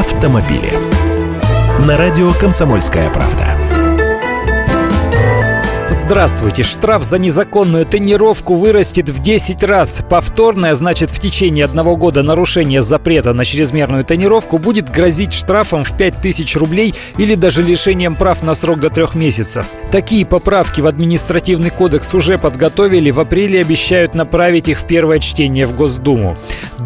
автомобили. На радио «Комсомольская правда». Здравствуйте. Штраф за незаконную тонировку вырастет в 10 раз. Повторное, значит, в течение одного года нарушение запрета на чрезмерную тонировку будет грозить штрафом в 5000 рублей или даже лишением прав на срок до трех месяцев. Такие поправки в административный кодекс уже подготовили. В апреле обещают направить их в первое чтение в Госдуму.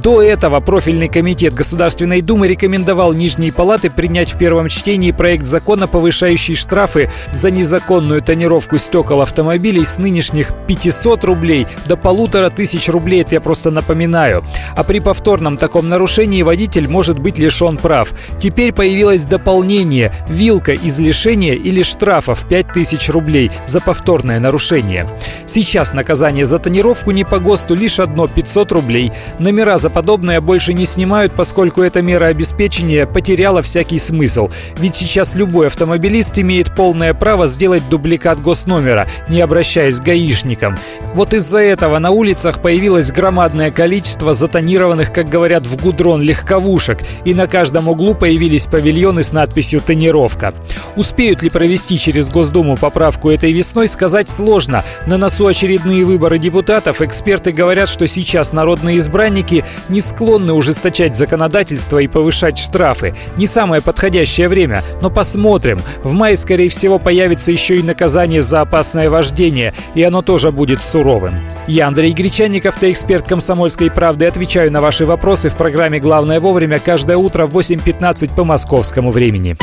До этого профильный комитет Государственной Думы рекомендовал Нижней Палаты принять в первом чтении проект закона, повышающий штрафы за незаконную тонировку стекол автомобилей с нынешних 500 рублей до полутора тысяч рублей, это я просто напоминаю. А при повторном таком нарушении водитель может быть лишен прав. Теперь появилось дополнение – вилка из лишения или штрафа в 5000 рублей за повторное нарушение. Сейчас наказание за тонировку не по ГОСТу лишь одно – 500 рублей. Номера за подобное больше не снимают, поскольку эта мера обеспечения потеряла всякий смысл. Ведь сейчас любой автомобилист имеет полное право сделать дубликат госномера, не обращаясь к гаишникам. Вот из-за этого на улицах появилось громадное количество затонированных, как говорят, в гудрон легковушек, и на каждом углу появились павильоны с надписью «Тонировка». Успеют ли провести через Госдуму поправку этой весной, сказать сложно. На носу очередные выборы депутатов. Эксперты говорят, что сейчас народные избранники не склонны ужесточать законодательство и повышать штрафы. Не самое подходящее время, но посмотрим. В мае, скорее всего, появится еще и наказание за опасное вождение, и оно тоже будет суровым. Я, Андрей Гречанников, ты эксперт «Комсомольской правды». Отвечаю на ваши вопросы в программе «Главное вовремя» каждое утро в 8.15 по московскому времени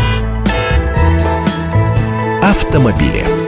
автомобили.